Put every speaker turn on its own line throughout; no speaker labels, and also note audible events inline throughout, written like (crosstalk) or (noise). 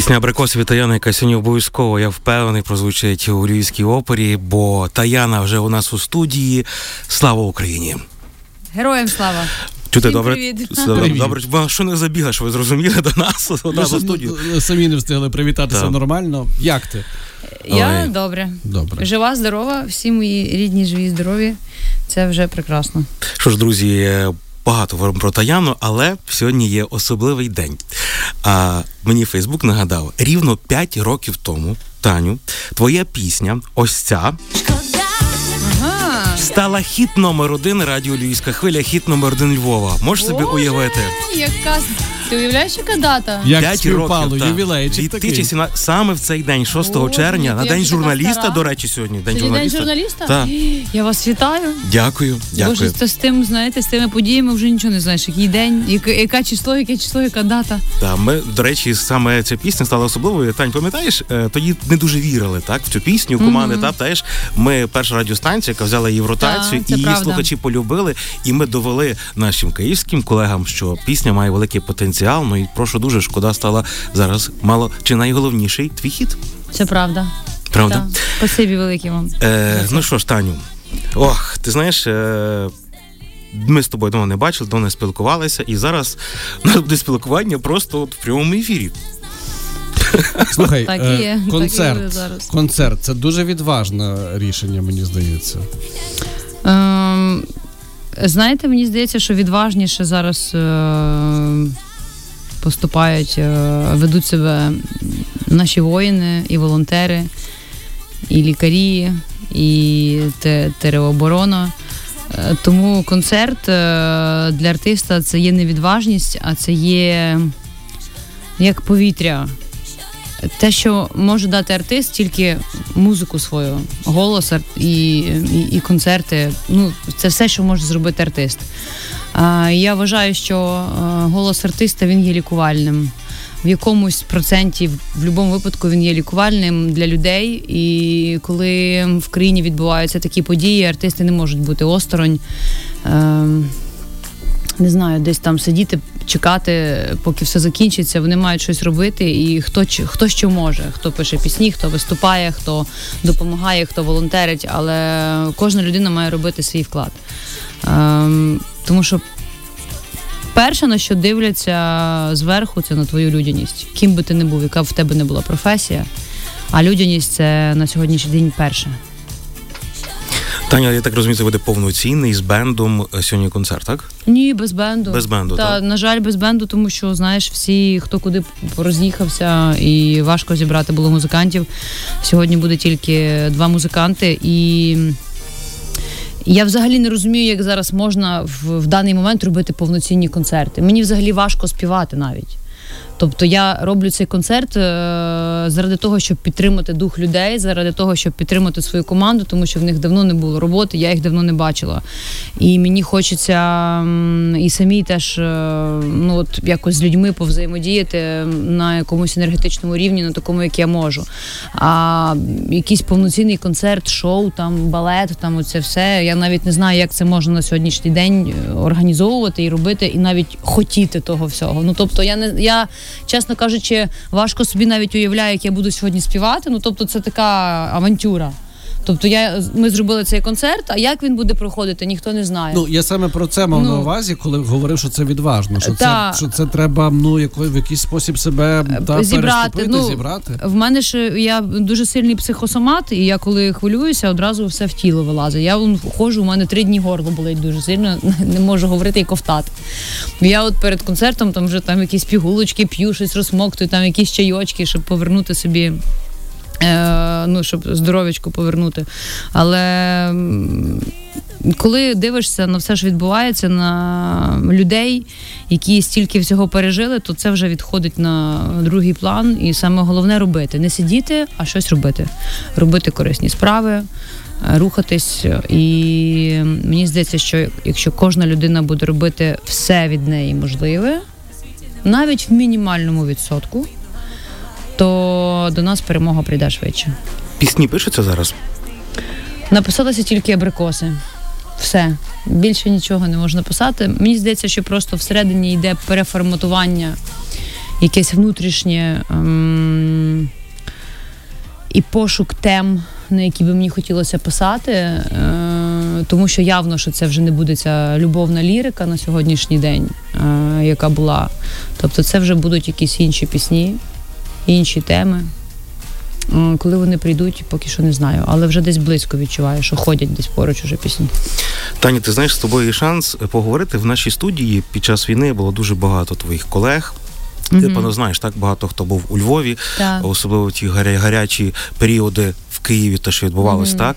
Пісня Абрикосові Таяна, яка сьогодні обов'язково, я впевнений, прозвучить у Львівській опері, бо Таяна вже у нас у студії. Слава Україні!
Героям слава!
Чути
Всім
добре?
привіт.
Добре, добре. Що не забігаш, ви зрозуміли до нас у
Ми
нас у студію.
ну, самі не встигли привітатися
Так.
нормально. Як ти?
Я
Ой.
добре.
Добре.
Жива, здорова, всі мої рідні, живі, здорові. Це вже прекрасно.
Що ж, друзі, багато говоримо про Таяну, але сьогодні є особливий день. А мені Фейсбук нагадав, рівно 5 років тому, Таню, твоя пісня, ось ця, стала хіт номер один радіо Львівська хвиля, хіт номер один Львова. Можеш собі
Боже,
уявити?
Яка... Ти уявляєш, яка дата?
Як
5
співпало,
років, так.
ювілейчик такий.
2017, саме в цей день, 6
Боже,
червня, на
я
день
вже така
журналіста,
стара.
до речі, сьогодні. День
Сьогодні
журналіста.
день журналіста?
Так. (gasps)
Я вас вітаю.
Дякую, дякую.
Боже, то з тим, знаєте, з тими подіями вже нічого не знаєш. Який день, яке, яке число, яке число, яка дата.
Та ми, до речі, саме ця пісня стала особливою. Тань, пам'ятаєш, е, тоді не дуже вірили так в цю пісню. Команди та теж ми перша радіостанція, яка взяла її в ротацію,
Так, це
і її
правда.
слухачі полюбили. І ми довели нашим київським колегам, що пісня має великий потенціал. Ну і прошу дуже шкода стала зараз мало чи найголовніший твій хіт.
Це правда.
Правда?
Так. Спасибі велике вам.
Е, ну що ж, Таню, ох, ти знаєш. Е, ми з тобою давно не бачили, давно не спілкувалися, і зараз (laughs) у нас буде спілкування просто от в прямому ефірі.
Слухай,
Так і
е,
є, так і
концерт.
зараз.
концерт це дуже відважне рішення, мені здається.
Ем, знаєте, мені здається, що відважніше зараз е, поступають, е, ведуть себе наші воїни і волонтери, і лікарі, і те- тероборона. Е, Тому концерт е, для артиста це є не відважність, а це є як повітря. Те, що може дати артист, тільки музику свою, голос і, і, і концерти. Ну, це все, що може зробити артист. Я вважаю, що е, голос артиста він є лікувальним. В якомусь проценті, в будь-якому випадку, він є лікувальним для людей. І коли в країні відбуваються такі події, артисти не можуть бути осторонь. Ем, не знаю, десь там сидіти, чекати, поки все закінчиться. Вони мають щось робити, і хто хто що може, хто пише пісні, хто виступає, хто допомагає, хто волонтерить. Але кожна людина має робити свій вклад. Ем, тому що перше, на що дивляться зверху, це на твою людяність. Ким би ти не був, яка б в тебе не була професія. А людяність це на сьогоднішній день перше.
Таня, я так розумію, це буде повноцінний з бендом е, сьогодні концерт, так?
Ні, без бенду.
Без бенду,
Та,
так?
на жаль, без бенду, тому що знаєш, всі, хто куди роз'їхався, і важко зібрати було музикантів. Сьогодні буде тільки два музиканти, і я взагалі не розумію, як зараз можна в, в даний момент робити повноцінні концерти. Мені взагалі важко співати навіть. Тобто я роблю цей концерт е, заради того, щоб підтримати дух людей, заради того, щоб підтримати свою команду, тому що в них давно не було роботи, я їх давно не бачила. І мені хочеться і самій теж е, ну, от, якось з людьми повзаємодіяти на якомусь енергетичному рівні, на такому, як я можу. А якийсь повноцінний концерт, шоу, там, балет, там оце все. Я навіть не знаю, як це можна на сьогоднішній день е, організовувати і робити, і навіть хотіти того всього. Ну тобто, я не я, чесно кажучи, важко собі навіть уявляю, як я буду сьогодні співати. Ну тобто, це така авантюра. Тобто, я ми зробили цей концерт, а як він буде проходити, ніхто не знає.
Ну я саме про це мав
Ну.
на увазі, коли говорив, що це відважно. Що
Та.
це що це треба ну яко, в якийсь спосіб себе та,
зібрати, ну,
зібрати.
В мене ж я дуже сильний психосомат, і я коли хвилююся, одразу все в тіло вилазить. Я ходжу, у мене три дні горло болить дуже сильно, (laughs) не можу говорити і ковтати. Я от перед концертом там вже там якісь пігулочки п'ю, щось розмоктую, там якісь чайочки, щоб повернути собі. Е, ну, щоб здоров'ячко повернути. Але коли дивишся на все, що відбувається, на людей, які стільки всього пережили, то це вже відходить на другий план. І саме головне робити. Не сидіти, а щось робити. Робити корисні справи, е, рухатись. І мені здається, що якщо кожна людина буде робити все від неї можливе, навіть в мінімальному відсотку, то до нас перемога прийде швидше.
Пісні пишуться зараз.
Написалися тільки абрикоси. Все. Більше нічого не можна писати. Мені здається, що просто всередині йде переформатування якесь внутрішнє ем, і пошук тем, на які би мені хотілося писати. Е, тому що явно, що це вже не буде ця любовна лірика на сьогоднішній день, е, яка була. Тобто, це вже будуть якісь інші пісні, інші теми. Коли вони прийдуть, поки що не знаю, але вже десь близько відчуваю, що ходять десь поруч уже пісні.
Таня, ти знаєш, з тобою є шанс поговорити в нашій студії під час війни було дуже багато твоїх колег. Ти, mm-hmm. певно, знаєш, так багато хто був у Львові, так. особливо ті гарячі періоди в Києві, те, що відбувалось, mm-hmm.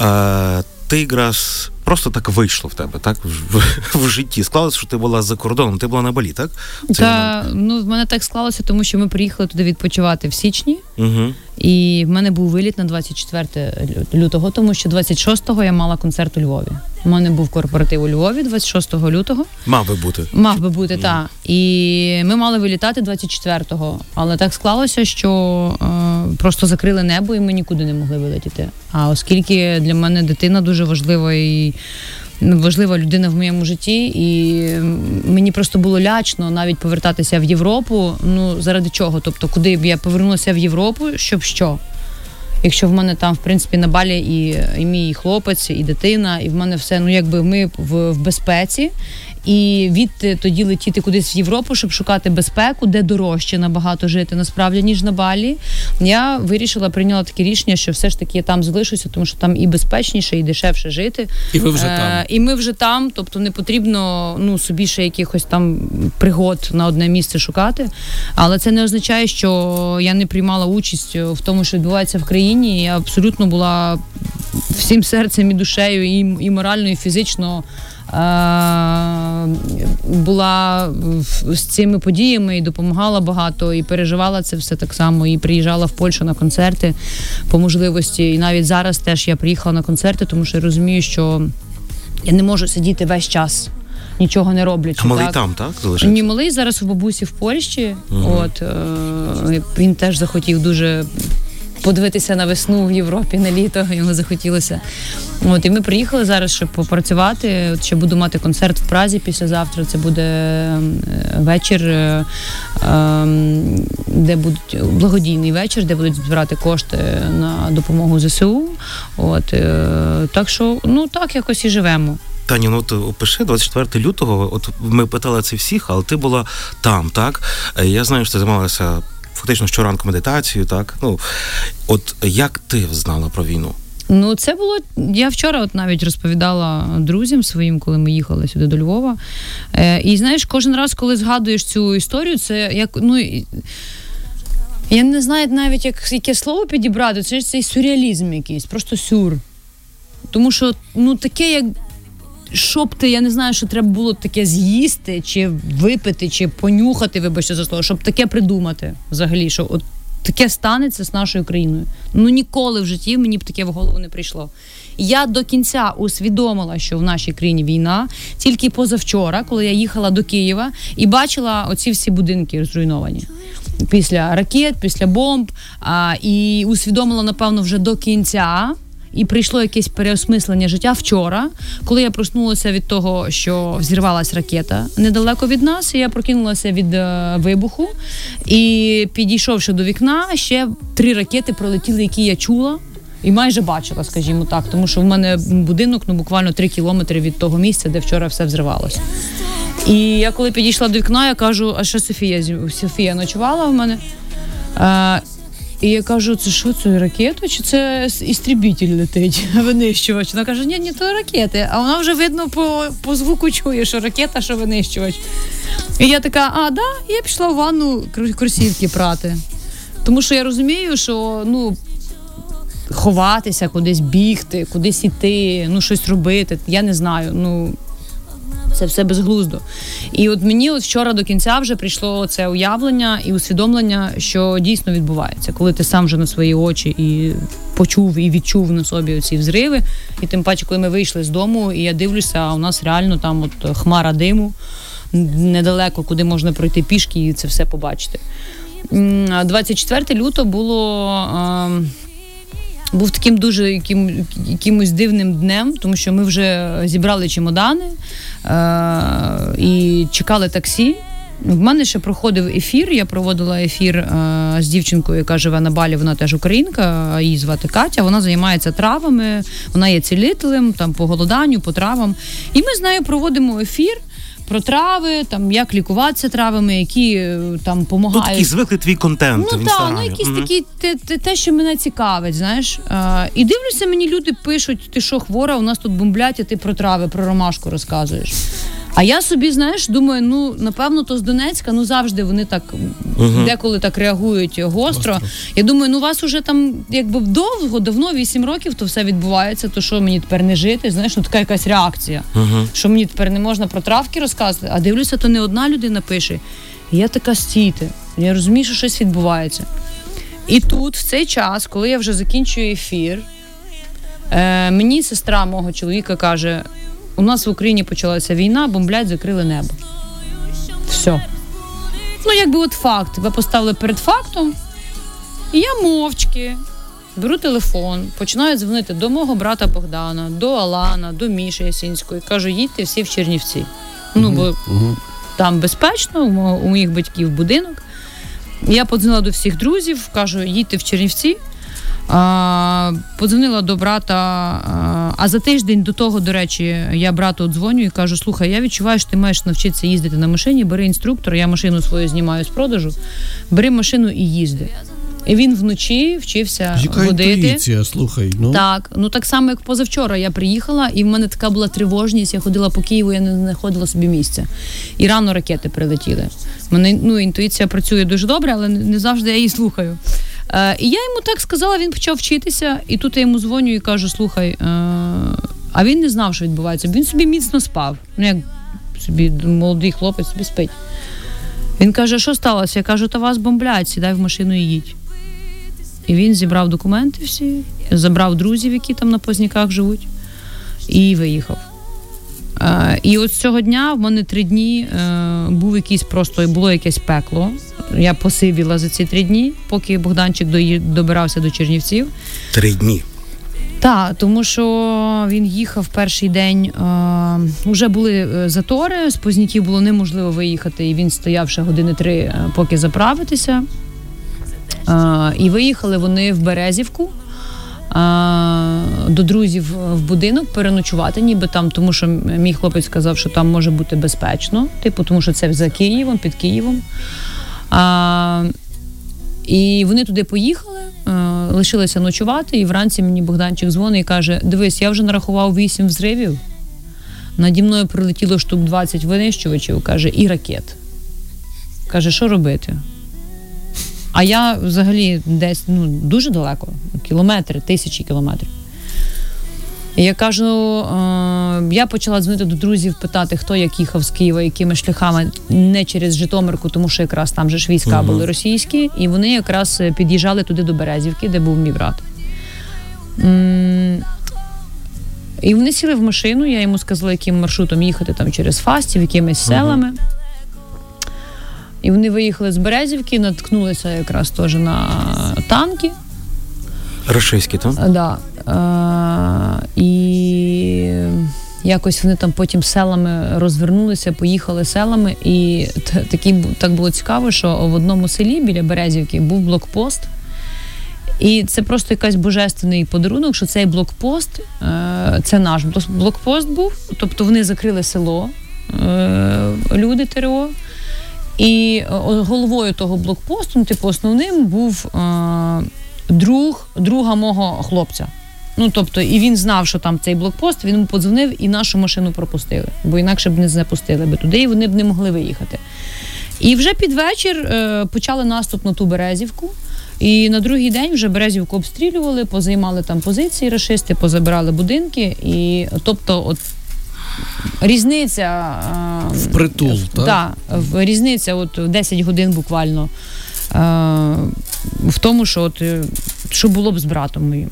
так. Е, ти якраз просто так вийшло в тебе, так в, в житті. Склалося, що ти була за кордоном, ти була на балі, так?
Та, ну в мене так склалося, тому що ми приїхали туди відпочивати в січні, угу. і в мене був виліт на 24 лютого, тому що 26-го я мала концерт у Львові. У мене був корпоратив у Львові 26 лютого.
Мав би бути.
Мав би бути, mm. так. І ми мали вилітати 24-го. Але так склалося, що е, просто закрили небо, і ми нікуди не могли вилетіти. А оскільки для мене дитина дуже важлива і важлива людина в моєму житті, і мені просто було лячно навіть повертатися в Європу. Ну заради чого? Тобто, куди б я повернулася в Європу, щоб що? Якщо в мене там, в принципі, на балі і і мій хлопець, і дитина, і в мене все ну якби ми в, в безпеці і від тоді летіти кудись в Європу, щоб шукати безпеку, де дорожче набагато жити насправді ніж на Балі. Я вирішила, прийняла таке рішення, що все ж таки я там залишуся, тому що там і безпечніше, і дешевше жити.
І ви вже е, там.
І ми вже там, тобто не потрібно ну собі ще якихось там пригод на одне місце шукати. Але це не означає, що я не приймала участь в тому, що відбувається в країні. Я абсолютно була всім серцем і душею, і, і морально, і фізично. Була з цими подіями і допомагала багато, і переживала це все так само. І приїжджала в Польщу на концерти по можливості. І навіть зараз теж я приїхала на концерти, тому що я розумію, що я не можу сидіти весь час. Нічого не роблячи.
А малий
так?
там, так? Залишиться?
Ні, малий зараз у бабусі в Польщі. Угу. От е- він теж захотів дуже подивитися на весну в Європі на літо. Йому захотілося. От і ми приїхали зараз, щоб попрацювати. От ще буду мати концерт в Празі післязавтра. Це буде ем, вечір, е, ем, де будуть благодійний вечір, де будуть збирати кошти на допомогу ЗСУ. От е, так що ну так якось і живемо.
Тані, ну от опиши 24 лютого. От ми питали це всіх, але ти була там, так? Е, я знаю, що ти займалася фактично щоранку медитацію, так? Ну от як ти знала про війну?
Ну, це було. Я вчора от навіть розповідала друзям своїм, коли ми їхали сюди до Львова. Е, І знаєш, кожен раз, коли згадуєш цю історію, це як ну. Я не знаю навіть, як яке слово підібрати, це ж цей сюрреалізм якийсь, просто сюр. Тому що ну таке, як що б ти, я не знаю, що треба було таке з'їсти, чи випити, чи понюхати, вибачте за слово, щоб таке придумати взагалі, що от таке станеться з нашою країною. Ну ніколи в житті мені б таке в голову не прийшло. Я до кінця усвідомила, що в нашій країні війна тільки позавчора, коли я їхала до Києва і бачила оці всі будинки зруйновані. Після ракет, після бомб, а, і усвідомила, напевно, вже до кінця, і прийшло якесь переосмислення життя вчора, коли я проснулася від того, що взірвалась ракета недалеко від нас. і Я прокинулася від е, вибуху і підійшовши до вікна, ще три ракети пролетіли, які я чула. І майже бачила, скажімо так, тому що в мене будинок ну буквально три кілометри від того місця, де вчора все взривалося. І я коли підійшла до вікна, я кажу: а що Софія Софія ночувала в мене? Е, і я кажу, це що це ракета? Чи це істрібітель летить, (laughs) винищувач? Вона каже, ні, ні, то ракети. А вона вже видно по по звуку чує, що ракета, що винищувач. І я така, а, да, я пішла в ванну кросівки прати. Тому що я розумію, що ну. Ховатися, кудись бігти, кудись іти, ну щось робити. Я не знаю. Ну це все безглуздо. І от мені от вчора до кінця вже прийшло це уявлення і усвідомлення, що дійсно відбувається, коли ти сам вже на свої очі і почув і відчув на собі ці взриви. І тим паче, коли ми вийшли з дому, і я дивлюся, а у нас реально там от хмара диму недалеко, куди можна пройти пішки і це все побачити. 24 лютого було. Був таким дуже яким, якимось дивним днем, тому що ми вже зібрали чемодани е- і чекали таксі. в мене ще проходив ефір. Я проводила ефір е, з дівчинкою, яка живе на балі. Вона теж українка, її звати Катя. Вона займається травами, вона є цілителем там по голоданню, по травам. І ми з нею проводимо ефір. Про трави, там як лікуватися травами, які там там
Ну,
допомагають.
такий звикли твій контент
Ну так, ну якісь
Мгм.
такі те, те, те, що мене цікавить, знаєш. А, і дивлюся, мені люди пишуть, ти що хвора, у нас тут бомблять, а ти про трави, про ромашку розказуєш. А я собі, знаєш, думаю, ну напевно, то з Донецька, ну завжди вони так деколи так реагують гостро. Я думаю, ну у вас уже там якби довго, давно, 8 років, то все відбувається. То що мені тепер не жити? Знаєш, ну така якась реакція. Що мені тепер не можна про травки розказувати, а дивлюся, то не одна людина пише. І я така стійте. Я розумію, що щось відбувається. І тут, в цей час, коли я вже закінчую ефір, е, мені сестра мого чоловіка каже: у нас в Україні почалася війна, бомблять, закрили небо. Все. Ну, якби от факт. Тебе поставили перед фактом, і я мовчки беру телефон, починаю дзвонити до мого брата Богдана, до Алана, до Міші Ясінської. Кажу, їдьте всі в Чернівці. Ну, бо там безпечно, у моїх батьків будинок. Я подзвонила до всіх друзів, кажу, їдьте в Чернівці. А, подзвонила до брата. А, а за тиждень до того, до речі, я брату дзвоню і кажу: слухай, я відчуваю, що ти маєш навчитися їздити на машині, бери інструктора, я машину свою знімаю з продажу, бери машину і їзди. І він вночі вчився
Яка
водити.
інтуїція, слухай. Ну,
Так, ну так само, як позавчора я приїхала, і в мене така була тривожність. Я ходила по Києву, я не знаходила собі місця. І рано ракети прилетіли. Мене ну, інтуїція працює дуже добре, але не не завжди я її слухаю. Е, і я йому так сказала, він почав вчитися, і тут я йому дзвоню і кажу: слухай, е, а він не знав, що відбувається. Він собі міцно спав. Ну, як собі молодий хлопець собі спить. Він каже: що сталося? Я кажу, та вас бомблять, сідай в машину і їдь. І він зібрав документи всі, забрав друзів, які там на Позняках живуть, і виїхав. Е, і от з цього дня в мене три дні був якийсь просто було якесь пекло. Я посивіла за ці три дні, поки Богданчик добирався до Чернівців.
Три дні.
Так, тому що він їхав перший день. Е, вже були е, затори, з Позняків було неможливо виїхати, і він стояв ще години три, е, поки заправитися. Е, і виїхали вони в Березівку. е, До друзів в будинок переночувати, ніби там, тому що мій хлопець сказав, що там може бути безпечно, типу, тому що це за Києвом, під Києвом. А, і вони туди поїхали, е, лишилися ночувати, і вранці мені Богданчик дзвонить і каже: Дивись, я вже нарахував вісім взривів. Наді мною прилетіло штук 20 винищувачів, каже, і ракет. Каже, що робити? А я взагалі десь ну, дуже далеко, кілометри, тисячі кілометрів. І я кажу, е, я почала дзвонити до друзів, питати, хто як їхав з Києва, якими шляхами, не через Житомирку, тому що якраз там же ж війська були російські, і вони якраз е, під'їжджали туди до Березівки, де був мій брат. М, І вони сіли в машину, я йому сказала, яким маршрутом їхати там через Фастів, якимись селами. І вони виїхали з Березівки, наткнулися якраз теж на танки.
Рашиський, так?
А, Да. І якось вони там потім селами розвернулися, поїхали селами. І т- такий, бу- так було цікаво, що в одному селі біля Березівки був блокпост. І це просто якийсь божественний подарунок, що цей блокпост е, це наш блокпост був. Тобто вони закрили село, е, люди ТРО. І е, головою того блокпосту, ну, типу, основним був друг друга мого хлопця. Ну, тобто, і він знав, що там цей блокпост, він йому подзвонив і нашу машину пропустили, бо інакше б не запустили би туди, і вони б не могли виїхати. І вже під вечір е, почали наступ на ту Березівку. І на другий день вже Березівку обстрілювали, позаймали там позиції рашисти, позабирали будинки. І тобто, от різниця е,
Впритул, так?
Да, в- різниця, от 10 годин буквально е, в тому, що от, що було б з братом моїм.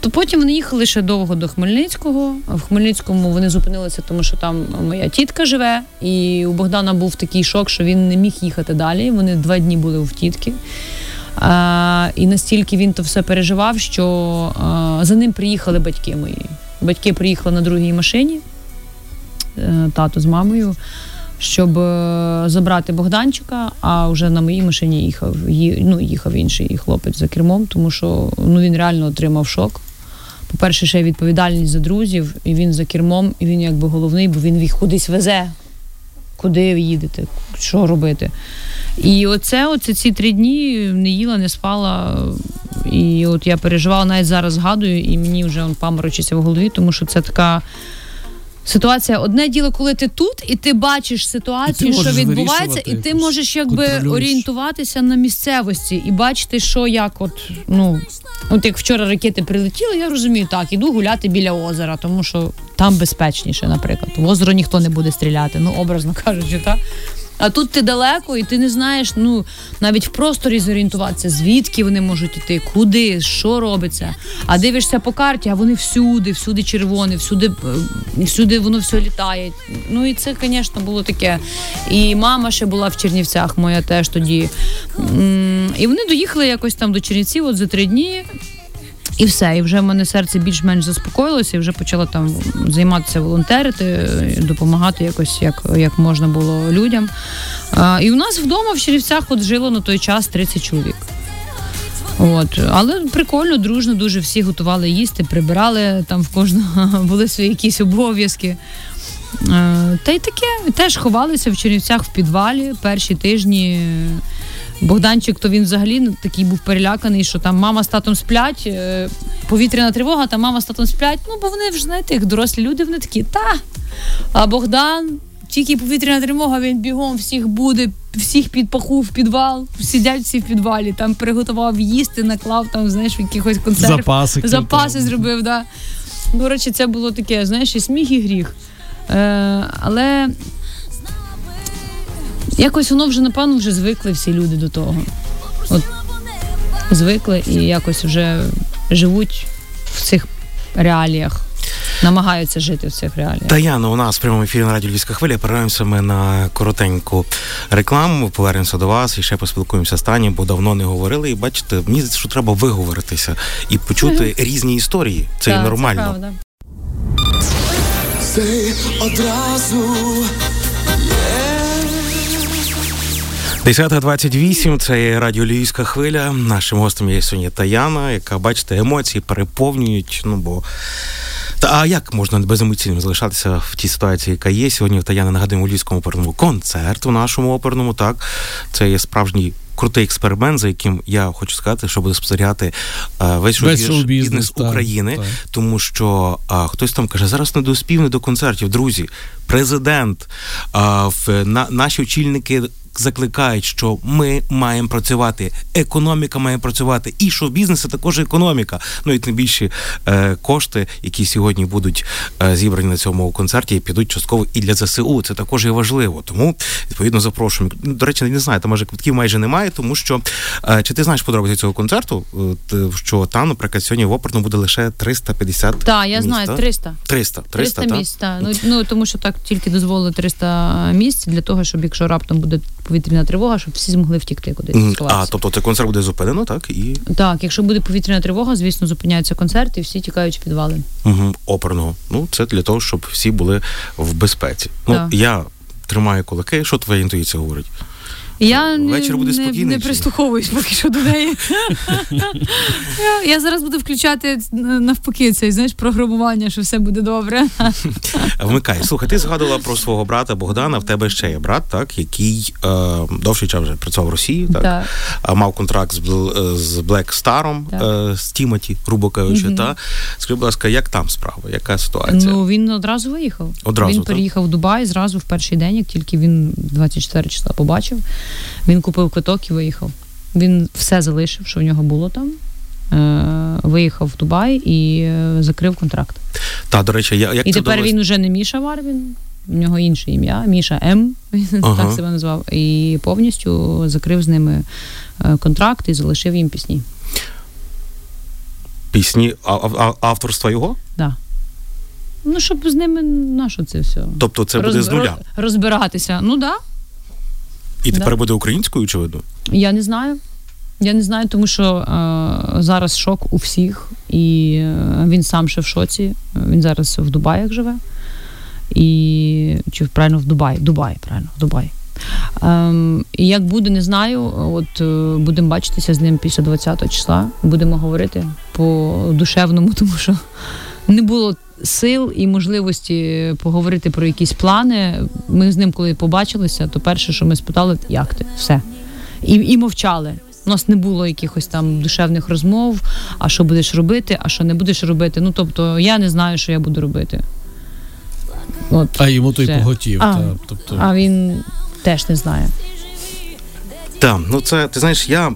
То потім вони їхали ще довго до Хмельницького. В Хмельницькому вони зупинилися, тому що там моя тітка живе, і у Богдана був такий шок, що він не міг їхати далі. Вони два дні були в тітки. А, і настільки він то все переживав, що а, за ним приїхали батьки мої. Батьки приїхали на другій машині, е, тато з мамою. Щоб е, забрати Богданчика, а вже на моїй машині їхав ну, їхав інший хлопець за кермом, тому що ну, він реально отримав шок. По-перше, ще відповідальність за друзів, і він за кермом, і він якби головний, бо він їх кудись везе. Куди ви їдете, що робити. І оце, оце ці три дні не їла, не спала. І от я переживала, навіть зараз згадую, і мені вже он паморочиться в голові, тому що це така ситуація. Одне діло, коли ти тут, і ти бачиш ситуацію,
І ти
що відбувається, і ти можеш якби орієнтуватися на місцевості і бачити, що як, от ну от як вчора ракети прилетіли, я розумію, так, іду гуляти біля озера, тому що там безпечніше, наприклад. В озеро ніхто не буде стріляти, ну образно (laughs) кажучи, так. А тут ти далеко, і ти не знаєш, ну навіть в просторі зорієнтуватися, звідки вони можуть іти, куди, що робиться. А дивишся по карті, а вони всюди, всюди червоні, всюди, е, всюди воно все літає. Ну і це, звісно, було таке. І мама ще була в Чернівцях, моя теж тоді. І вони доїхали якось там до Чернівців от за три дні. І все, і вже в мене серце більш-менш заспокоїлося, і вже почала там займатися волонтерити, допомагати якось як, як можна було людям. А, і у нас вдома в Чернівцях от жило на той час 30 чоловік. От, але прикольно, дружно, дуже всі готували їсти, прибирали там в кожного (laughs) були свої якісь обов'язки. Та й таке, теж ховалися в Чернівцях в підвалі перші тижні. Богданчик, то він взагалі ну, такий був переляканий, що там мама з татом сплять, е, повітряна тривога, там мама з татом сплять. Ну, бо вони вже знаєте, як дорослі люди, вони такі, та. А Богдан, тільки повітряна тривога, він бігом всіх буде, всіх під паху в підвал, сидять всі в підвалі, там приготував їсти, наклав там, знаєш, якихось консерв.
Запаси.
Запаси зробив, да. До речі, це було таке, знаєш, і сміх, і гріх. Е, але якось воно вже, напевно, вже звикли всі люди до того. От звикли і якось вже живуть в цих реаліях, намагаються жити в цих реаліях.
Таяна, у нас в прямому ефірі на радіо Львівська хвиля. Перериваємося ми на коротеньку рекламу. Повернемося до вас і ще поспілкуємося з Тані, бо давно не говорили. І бачите, мені здається, що треба виговоритися і почути різні історії. Це
Так,
і нормально.
правда.
Ти одразу
10.28, це радіо Львівська хвиля. Нашим гостем є сьогодні Таяна, яка, бачите, емоції переповнюють. Ну бо та а як можна беземоційним залишатися в тій ситуації, яка є сьогодні? Таяна нагадуємо у Львівському оперному концерт у нашому оперному. Так, це є справжній. Крутий експеримент, за яким я хочу сказати, що буде спостерігати е, весь
Весь
шоу-біз-
шоу-бізнес,
України,
так.
тому що а, хтось там каже, зараз не доспів не до концертів. Друзі, президент, а, в, на, наші очільники закликають, що ми маємо працювати, економіка має працювати, і що бізнес це також економіка. Ну і тим більше е, кошти, які сьогодні будуть е, зібрані на цьому концерті, підуть частково і для ЗСУ. Це також є важливо. Тому відповідно запрошуємо. До речі, не знаю, там може квитків майже немає, тому що е, чи ти знаєш подробиці цього концерту? Е, що там, наприклад, сьогодні в оперному буде лише 350
Так, я знаю,
так?
300.
300, 300,
300 місць, так. Ну, ну тому що так тільки дозволили 300 місць для того, щоб якщо раптом буде повітряна тривога, щоб всі змогли втікти кудись.
А, тобто цей концерт буде зупинено, так? І
Так, якщо буде повітряна тривога, звісно, зупиняється концерт і всі тікають в підвали.
угу, оперного. Ну, це для того, щоб всі були в безпеці. Ну,
Так.
я тримаю кулаки. Що твоя інтуїція говорить?
Я
Вечір буде
не, не прислуховуюсь поки що до неї. я, я зараз буду включати навпаки цей, знаєш, програмування, що все буде добре. (laughs)
Вмикай. Слухай, ти згадувала про свого брата Богдана. В тебе ще є брат, так, який е, довший час вже працював в Росії, так?
Так.
А мав контракт з, е, з Black Starом, е, з Тімоті, грубо кажучи. Та? Скажи, будь ласка, як там справа? Яка ситуація?
Ну він одразу виїхав.
Одразу,
він
так?
переїхав в Дубай зразу в перший день, як тільки він 24 числа побачив. Він купив квиток і виїхав. Він все залишив, що в нього було там. Е, виїхав в Дубай і е, закрив контракт.
Та, до речі, я, як
І
це
тепер
вдалося?
він уже не Міша Варвін, в нього інше ім'я, Міша М. (laughs) Він
Ага.
так себе назвав. І повністю закрив з ними е, контракт і залишив їм пісні.
пісні а, авторства його?
Да. Ну, щоб з ними на що це все?
Тобто це буде з нуля.
Розбиратися. Ну так. Да.
І тепер
Да.
буде українською, очевидно.
Я не знаю. Я не знаю, тому що е, зараз шок у всіх, і е, він сам ще в шоці. Він зараз в Дубаях живе. І чи правильно в Дубай? Дубай, правильно, в Дубай. Ем, і як буде, не знаю. От е, будемо бачитися з ним після 20 числа. Будемо говорити по душевному, (laughs) тому що не було сил і можливості поговорити про якісь плани. Ми з ним, коли побачилися, то перше, що ми спитали, як ти? Все. І, і мовчали. У нас не було якихось там душевних розмов, а що будеш робити, а що не будеш робити. Ну тобто я не знаю, що я буду робити. От,
А йому той
все.
поготів.
А.
Та, тобто,
А він теж не знає.
Так, ну це ти знаєш, я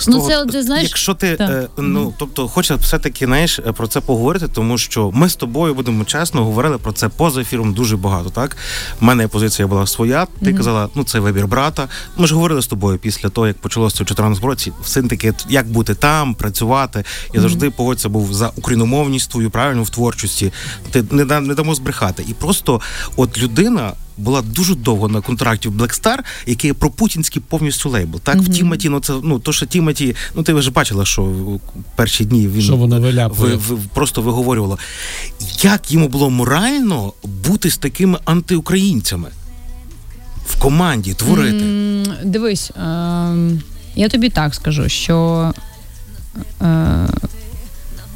з
Ну,
того,
це ти знаєш,
якщо ти
так.
е, ну тобто хочеться все-таки знаєш е, про це поговорити, тому що ми з тобою будемо чесно говорили про це поза ефіром дуже багато. Так, у мене позиція була своя. Ти казала, ну це вибір брата. Ми ж говорили з тобою після того, як почалося в 2014 році. Все таки, як бути там, працювати. Я завжди погодься був за україномовність твою, правильно в творчості. Ти не не дамо збрехати. І просто от людина. Була дуже довго на контракті в Black Star, який є пропутінський повністю лейбл. Так, в Тімоті, ну це ну то, що Тімоті, ну ти вже бачила, що в перші дні він
Що воно виляпує.
ви, ви, просто виговорювало. Як йому було морально бути з такими антиукраїнцями в команді творити?
М, Дивись, ем, я тобі так скажу, що е,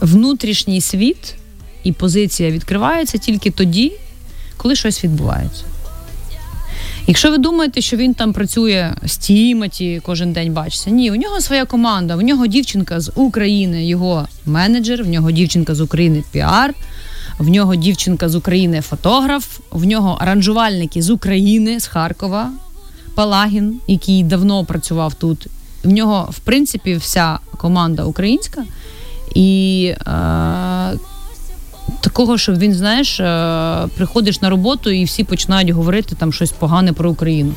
внутрішній світ і позиція відкривається тільки тоді, коли щось відбувається. Якщо ви думаєте, що він там працює з Тіматі, кожен день бачиться, ні, у нього своя команда, в нього дівчинка з України, його менеджер, в нього дівчинка з України піар, в нього дівчинка з України фотограф, в нього аранжувальники з України, з Харкова, Палагін, який давно працював тут. В нього, в принципі, вся команда українська. І е, такого, щоб він, знаєш, е, приходиш на роботу і всі починають говорити там щось погане про Україну.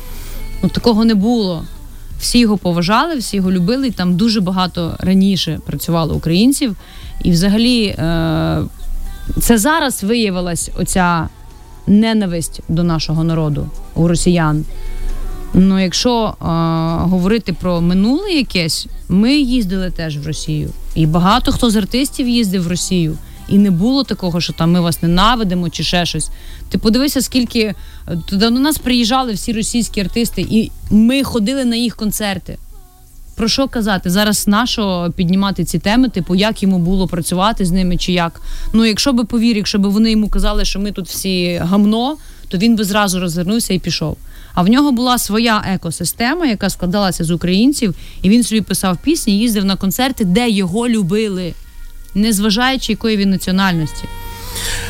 Ну, такого не було. Всі його поважали, всі його любили, там дуже багато раніше працювало українців. І взагалі е, це зараз виявилась оця ненависть до нашого народу у росіян. Ну, якщо е, говорити про минуле якесь, ми їздили теж в Росію. І багато хто з артистів їздив в Росію. І не було такого, що там ми вас ненавидимо чи ще щось. Ти подивися, скільки е, туди до нас приїжджали всі російські артисти, і ми ходили на їх концерти. Про що казати? Зараз нашо піднімати ці теми, типу, як йому було працювати з ними, чи як. Ну, якщо би повір, якщо б вони йому казали, що ми тут всі гамно, то він би зразу розвернувся і пішов. А в нього була своя екосистема, яка складалася з українців, і він собі писав пісні, їздив на концерти, де його любили, незважаючи якої він національності.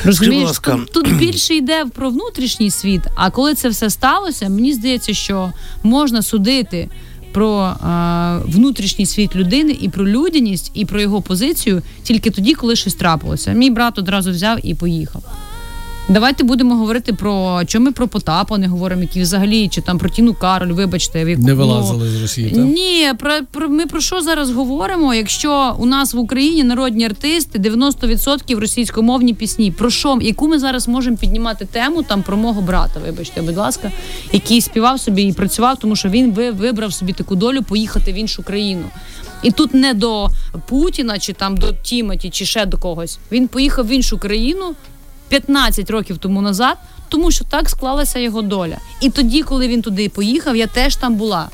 Розумієш,
будь ласка,
тут, тут більше йде про внутрішній світ. А коли це все сталося, мені здається, що можна судити про е, внутрішній світ людини і про людяність, і про його позицію тільки тоді, коли щось трапилося. Мій брат одразу взяв і поїхав. Давайте будемо говорити про що ми про Потапа не говоримо, які взагалі чи там про Тіну Кароль, вибачте, в яку
Не
ну,
вилазили з Росії, так?
ні, про, про ми про що зараз говоримо? Якщо у нас в Україні народні артисти 90% російськомовні пісні, про що яку ми зараз можемо піднімати тему там про мого брата, вибачте, будь ласка, який співав собі і працював, тому що він ви- вибрав собі таку долю поїхати в іншу країну. І тут не до Путіна, чи там до Тімоті, чи ще до когось. Він поїхав в іншу країну 15 років тому назад, тому що так склалася його доля. І тоді, коли він туди поїхав, я теж там була.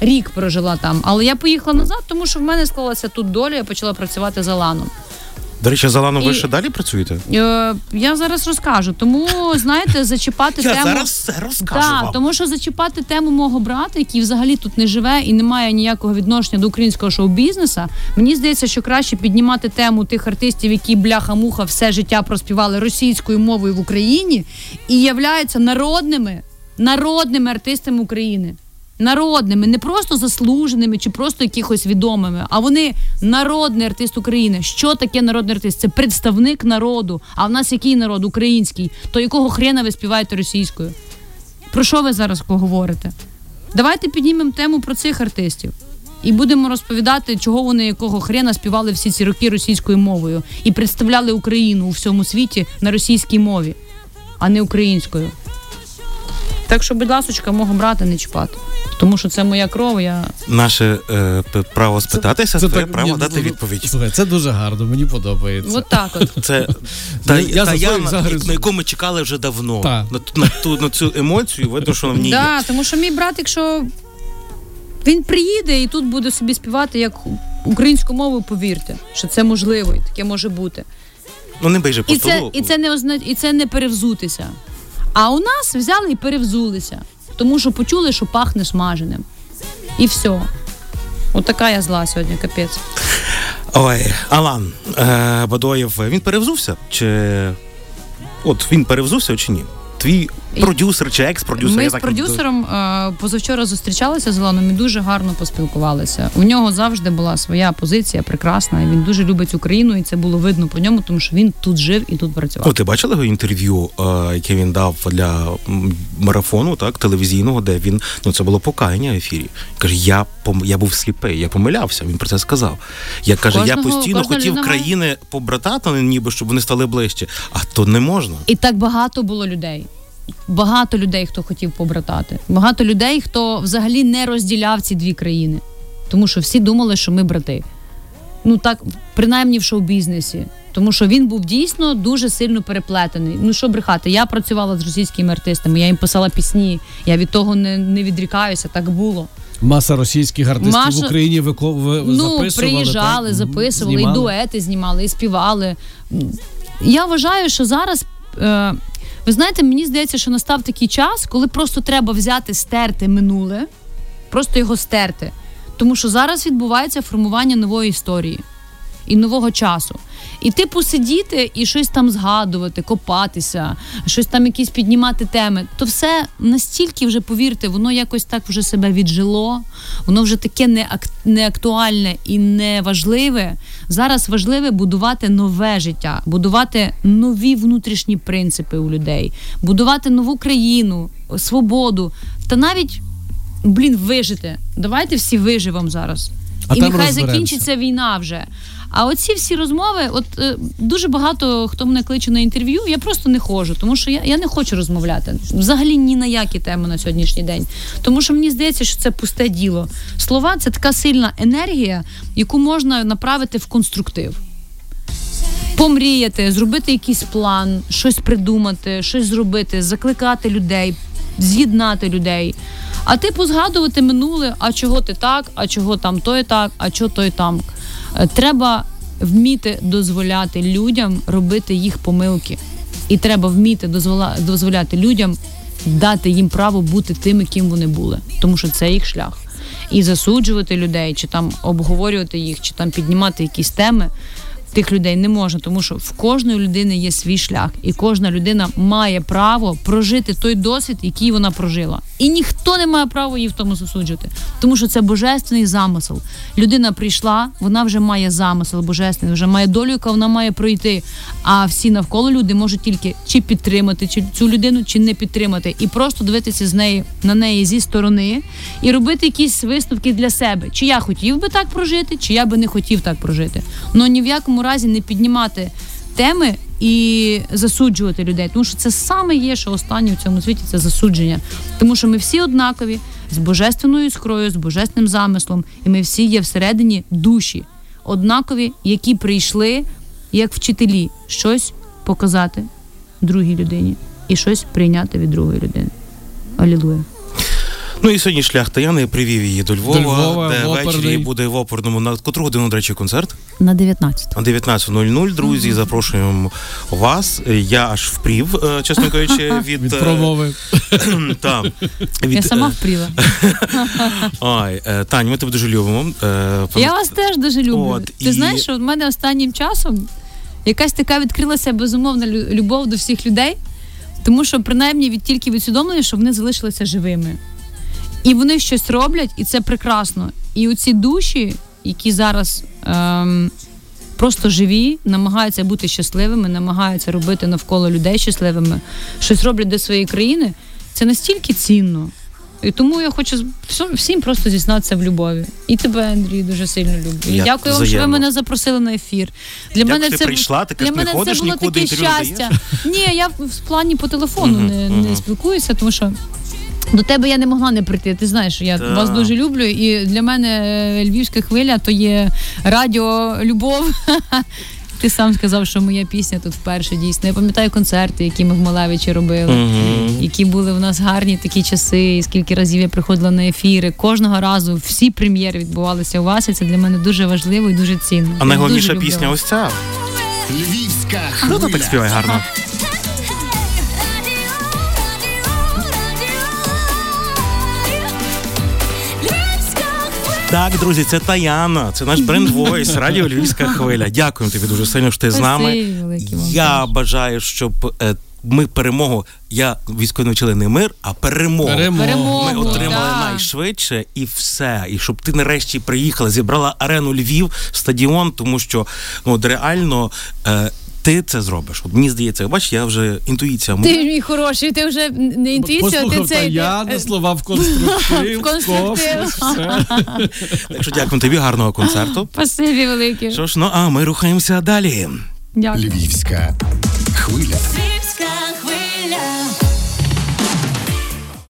Рік прожила там, але я поїхала назад, тому що в мене склалася тут доля, я почала працювати за ланом.
До речі, за Ланом ви ще далі працюєте?
Е, я зараз розкажу. Тому знаєте, зачіпати (laughs)
Я
тему.
зараз все розкажу
Так,
вам.
тому що зачіпати тему мого брата, який взагалі тут не живе і не має ніякого відношення до українського шоу-бізнеса. Мені здається, що краще піднімати тему тих артистів, які бляха-муха все життя проспівали російською мовою в Україні і являються народними, народними артистами України. Народними, не просто заслуженими чи просто якихось відомими, а вони народний артист України. Що таке народний артист? Це представник народу. А в нас який народ? Український. То якого хрена ви співаєте російською? Про що ви зараз поговорите? Давайте піднімемо тему про цих артистів і будемо розповідати, чого вони якого хрена співали всі ці роки російською мовою і представляли Україну у всьому світі на російській мові, а не українською. Так що, будь ласочка, мого брата не чіпати. Тому що це моя кров, я
Наше е, право спитатися, це, твоє
так,
право
ні,
дати
ну,
відповідь.
Слухай, це дуже гарно, мені подобається.
от так от.
Це та,
Я
та Яна,
загризу.
на яку ми чекали вже давно.
Так.
На, ту- на, ту, на цю емоцію, видно, що в ній є.
Да, тому що мій брат, якщо він приїде і тут буде собі співати як українську мову, повірте, що це можливо і таке може бути.
Ну не бейже по
І це, і, це не озна... і це не перевзутися. А у нас взяли і перевзулися, тому що почули, що пахне смаженим. І все. От така я зла сьогодні, капець.
Ой, Алан е, Бадоєв, він перевзувся? Чи от він перевзувся чи ні? Твій продюсер чи екс-продюсер?
Ми з продюсером е, позавчора зустрічалися з Ілоном і дуже гарно поспілкувалися. У нього завжди була своя позиція прекрасна. Він дуже любить Україну, і це було видно по ньому, тому що він тут жив і тут працював.
О, ти бачила його інтерв'ю, е, яке він дав для марафону, так, телевізійного, де він ну це було покаяння в ефірі. Каже, я пом... я був сліпий, я помилявся. Він про це сказав. Я каже, я постійно хотів
людина
країни побратати, ніби щоб вони стали ближче, а то не можна.
І так багато було людей. Багато людей, хто хотів побратати. Багато людей, хто взагалі не розділяв ці дві країни. Тому що всі думали, що ми брати. Ну так, принаймні в шоу-бізнесі. Тому що він був дійсно дуже сильно переплетений. Ну що брехати, я працювала з російськими артистами, я їм писала пісні, я від того не, не відрікаюся, так було.
Маса російських артистів
Маса-
в Україні вико... ви...
Ну,
записували.
приїжджали,
так?
записували,
Знімали.
і дуети знімали, і співали. Я вважаю, що зараз. Е, ви знаєте, мені здається, що настав такий час, коли просто треба взяти, стерти минуле, просто його стерти. Тому що зараз відбувається формування нової історії і нового часу. І типу сидіти і щось там згадувати, копатися, щось там якісь піднімати теми, то все настільки вже, повірте, воно якось так вже себе віджило, воно вже таке неак- неактуальне і неважливе. Зараз важливе будувати нове життя, будувати нові внутрішні принципи у людей, будувати нову країну, свободу та навіть. Блін, вижити. Давайте всі виживемо зараз.
А
і нехай закінчиться війна вже. А оці всі розмови, от е, дуже багато хто мене кличе на інтерв'ю, я просто не ходжу, тому що я, я не хочу розмовляти взагалі ні на які теми на сьогоднішній день. Тому що мені здається, що це пусте діло. Слова це така сильна енергія, яку можна направити в конструктив. Помріяти, зробити якийсь план, щось придумати, щось зробити, закликати людей, з'єднати людей. А типу згадувати минуле, а чого ти так, а чого там той так, а чого той там. Е, Треба вміти дозволяти людям робити їх помилки. І треба вміти дозволяти людям дати їм право бути тими, ким вони були, тому що це їх шлях. І засуджувати людей, чи там обговорювати їх, чи там піднімати якісь теми. Тих людей не можна, тому що в кожної людини є свій шлях, і кожна людина має право прожити той досвід, який вона прожила. І ніхто не має права її в тому засуджувати, тому що це божественний замисел. Людина прийшла, вона вже має замисел божественний, вже має долю, яка вона має пройти. А всі навколо люди можуть тільки чи підтримати чи цю людину, чи не підтримати, і просто дивитися з неї на неї зі сторони і робити якісь висновки для себе. Чи я хотів би так прожити, чи я би не хотів так прожити. Ну ні в якому разі не піднімати теми і засуджувати людей, тому що це саме є, що останнє в цьому світі це засудження. Тому що ми всі однакові з божественною іскрою, з божественним замислом, і ми всі є всередині душі, однакові, які прийшли як вчителі щось показати другій людині і щось прийняти від другої людини. Алілуя.
Ну і сьогодні шлях Таяни привів її до Львова,
До Львова,
де ввечері буде в оперному на котру годину, до речі, концерт.
На 19.
О 19.00, друзі, запрошуємо вас. Я аж впрів, е, чесно кажучи, (laughs) від,
Від
е,
промови. (clears throat)
та, від,
Я сама
е,
впріла. (laughs)
Ой, Тань, ми тебе дуже любимо.
Я вас теж дуже люблю.
От,
Ти
і-
знаєш, що в мене останнім часом якась така відкрилася безумовна любов до всіх людей, тому що принаймні від тільки від усвідомлення, що вони залишилися живими. І вони щось роблять, і це прекрасно. І оці душі, які зараз ем, просто живі, намагаються бути щасливими, намагаються робити навколо людей щасливими, щось роблять для своєї країни, це настільки цінно. І тому я хочу всім- просто зізнатися в любові. І тебе, Андрій, дуже сильно люблю.
Я
дякую вам, що ви мене запросили на ефір. Для
Як
мене це
прийшла, ти
для мене це було таке щастя. Ні, я в в плані по телефону не, не спілкуюся, тому що До тебе я не могла не прийти. Ти знаєш, що я
Так.
вас дуже люблю. І для мене е, львівська хвиля то є радіо Любов. (laughs) Ти сам сказав, що моя пісня тут вперше дійсно. Я пам'ятаю концерти, які ми в Малевичі робили,
Мгм.
які були в нас гарні такі часи. І скільки разів я приходила на ефіри. Кожного разу всі прем'єри відбувалися у вас, і це для мене дуже важливо і дуже цінно.
А найголовніша пісня ось ця.
Львівська
Хто тут так співає гарно? Так, друзі, це Таяна, це наш бренд (laughs) Voice, радіо Львівська хвиля. Дякуємо тобі дуже сильно, що ти з нами. Я бажаю, щоб е, ми перемогу. Я військові навчили не мир, а перемогу.
Перемогу.
Перемогу.
Ми отримали
да.
найшвидше і все. І щоб ти нарешті приїхала, зібрала арену Львів, стадіон, тому що ну от реально. Е, ти це зробиш. От мені здається, бач, я вже інтуїція.
Ти мій хороший, ти вже не інтуїція, ти
Послухав
це я
на слова в конструктив, (laughs)
В конструктив. (laughs)
Так що дякую тобі, гарного концерту. (laughs)
Спасибі велике.
Що ж, ну а ми рухаємося далі.
Дякую.
Львівська хвиля.
Львівська хвиля.